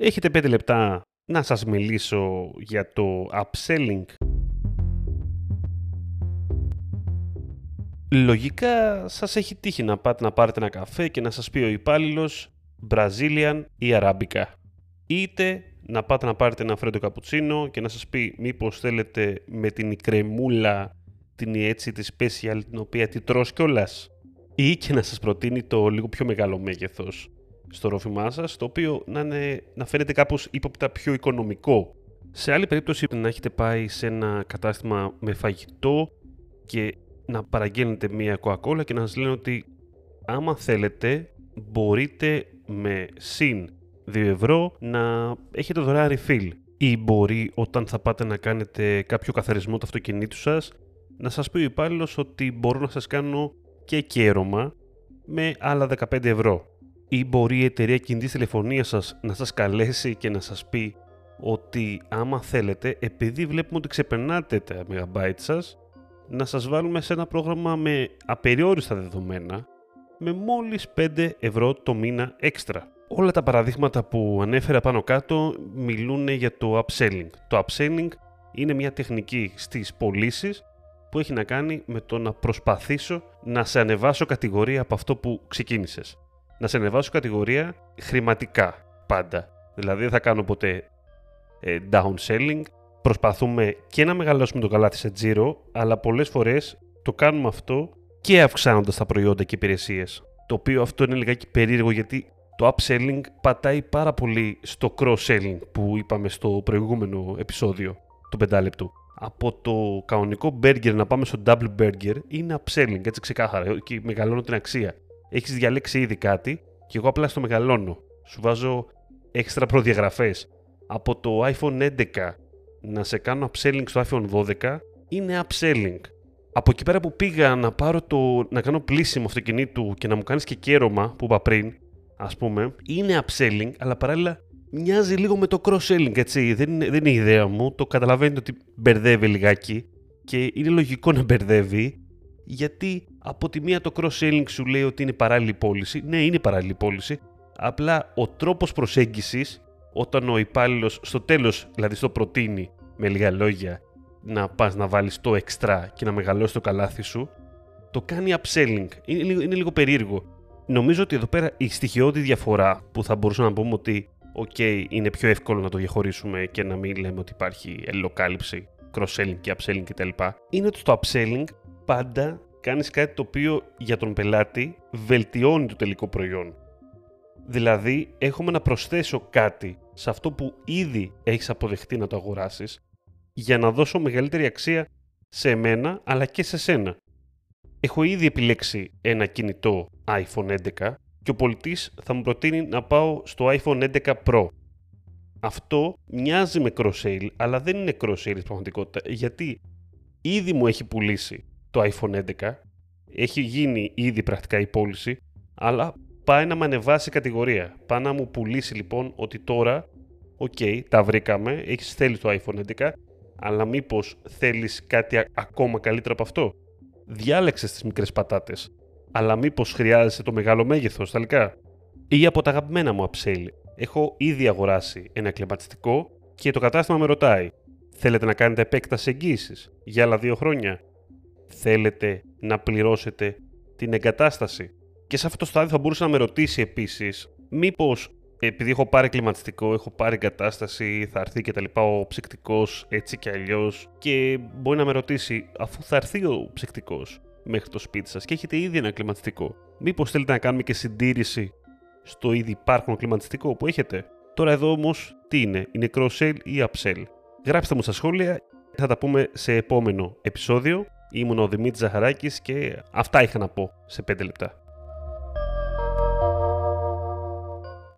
Έχετε 5 λεπτά να σας μιλήσω για το upselling. Λογικά σας έχει τύχει να πάτε να πάρετε ένα καφέ και να σας πει ο υπάλληλος Brazilian ή Arabica. Είτε να πάτε να πάρετε ένα φρέντο καπουτσίνο και να σας πει μήπως θέλετε με την κρεμούλα την έτσι τη special την οποία τη τρως κιόλας ή και να σας προτείνει το λίγο πιο μεγάλο μέγεθος στο ρόφημά σας, το οποίο να, είναι, να φαίνεται κάπως ύποπτα πιο οικονομικό. Σε άλλη περίπτωση να έχετε πάει σε ένα κατάστημα με φαγητό και να παραγγέλνετε μία Coca-Cola και να σας λένε ότι άμα θέλετε μπορείτε με συν 2 ευρώ να έχετε δωρεάν refill ή μπορεί όταν θα πάτε να κάνετε κάποιο καθαρισμό του αυτοκινήτου σας να σας πει ο υπάλληλος ότι μπορώ να σας κάνω και κέρωμα με άλλα 15 ευρώ. Ή μπορεί η εταιρεία κινητής τηλεφωνίας σας να σας καλέσει και να σας πει ότι άμα θέλετε, επειδή βλέπουμε ότι ξεπερνάτε τα MB σας, να σας βάλουμε σε ένα πρόγραμμα με απεριόριστα δεδομένα με μόλις 5 ευρώ το μήνα έξτρα. Όλα τα παραδείγματα που ανέφερα πάνω κάτω μιλούν για το upselling. Το upselling είναι μια τεχνική στις πωλήσεις που έχει να κάνει με το να προσπαθήσω να σε ανεβάσω κατηγορία από αυτό που ξεκίνησες. Να σε ανεβάσω κατηγορία χρηματικά πάντα. Δηλαδή δεν θα κάνω ποτέ ε, downselling. Προσπαθούμε και να μεγαλώσουμε το καλάθι σε τζίρο, αλλά πολλές φορές το κάνουμε αυτό και αυξάνοντας τα προϊόντα και υπηρεσίες. Το οποίο αυτό είναι λιγάκι περίεργο γιατί το upselling πατάει πάρα πολύ στο cross-selling που είπαμε στο προηγούμενο επεισόδιο του πεντάλεπτου από το κανονικό burger να πάμε στο double burger είναι upselling, έτσι ξεκάθαρα. Και μεγαλώνω την αξία. Έχεις διαλέξει ήδη κάτι και εγώ απλά στο μεγαλώνω. Σου βάζω έξτρα προδιαγραφές. Από το iPhone 11 να σε κάνω upselling στο iPhone 12 είναι upselling. Από εκεί πέρα που πήγα να πάρω το, να κάνω πλήσιμο αυτοκινήτου και να μου κάνεις και κέρωμα που είπα πριν, ας πούμε, είναι upselling, αλλά παράλληλα μοιάζει λίγο με το cross-selling, έτσι. Δεν είναι, δεν είναι η ιδέα μου. Το καταλαβαίνετε ότι μπερδεύει λιγάκι και είναι λογικό να μπερδεύει γιατί από τη μία το cross-selling σου λέει ότι είναι παράλληλη πώληση. Ναι, είναι παράλληλη πώληση. Απλά ο τρόπος προσέγγισης όταν ο υπάλληλος στο τέλος, δηλαδή στο προτείνει με λίγα λόγια, να πας να βάλεις το extra και να μεγαλώσει το καλάθι σου, το κάνει upselling. Είναι, είναι λίγο περίεργο. Νομίζω ότι εδώ πέρα η στοιχειώδη διαφορά που θα μπορούσαμε να πούμε ότι οκ, είναι πιο εύκολο να το διαχωρίσουμε και να μην λέμε ότι υπάρχει αλληλοκάλυψη, cross-selling και upselling κτλ. Είναι ότι στο upselling πάντα κάνεις κάτι το οποίο για τον πελάτη βελτιώνει το τελικό προϊόν. Δηλαδή, έχουμε να προσθέσω κάτι σε αυτό που ήδη έχεις αποδεχτεί να το αγοράσεις για να δώσω μεγαλύτερη αξία σε εμένα αλλά και σε σένα. Έχω ήδη επιλέξει ένα κινητό iPhone 11 και ο πωλητής θα μου προτείνει να πάω στο iPhone 11 Pro. Αυτό μοιάζει με cross-sale, αλλά δεν είναι cross-sale στην πραγματικότητα, γιατί ήδη μου έχει πουλήσει το iPhone 11, έχει γίνει ήδη πρακτικά η πώληση, αλλά πάει να με ανεβάσει κατηγορία. Πάει να μου πουλήσει λοιπόν ότι τώρα, OK, okay, τα βρήκαμε, έχεις θέλει το iPhone 11, αλλά μήπως θέλεις κάτι ακόμα καλύτερο από αυτό; Διάλεξες τις μικρές πατάτες αλλά μήπως χρειάζεσαι το μεγάλο μέγεθος τελικά. Ή από τα αγαπημένα μου upsell. Έχω ήδη αγοράσει ένα κλιματιστικό και το κατάστημα με ρωτάει: Θέλετε να κάνετε επέκταση εγγύησης για άλλα δύο χρόνια; Θέλετε να πληρώσετε την εγκατάσταση. Και σε αυτό το στάδιο θα μπορούσε να με ρωτήσει επίσης, μήπως επειδή έχω πάρει κλιματιστικό, έχω πάρει εγκατάσταση, θα έρθει και τα λοιπά ο ψυκτικός έτσι και αλλιώς. Και μπορεί να με ρωτήσει, αφού θα έρθει ο ψυκτικός, μέχρι το σπίτι σας και έχετε ήδη ένα κλιματιστικό. Μήπως θέλετε να κάνουμε και συντήρηση στο ήδη υπάρχον κλιματιστικό που έχετε; Τώρα εδώ όμως τι είναι, είναι cross-sell ή upsell; Γράψτε μου στα σχόλια, θα τα πούμε σε επόμενο επεισόδιο. Ήμουν ο Δημήτρης Ζαχαράκης και αυτά είχα να πω σε 5 λεπτά.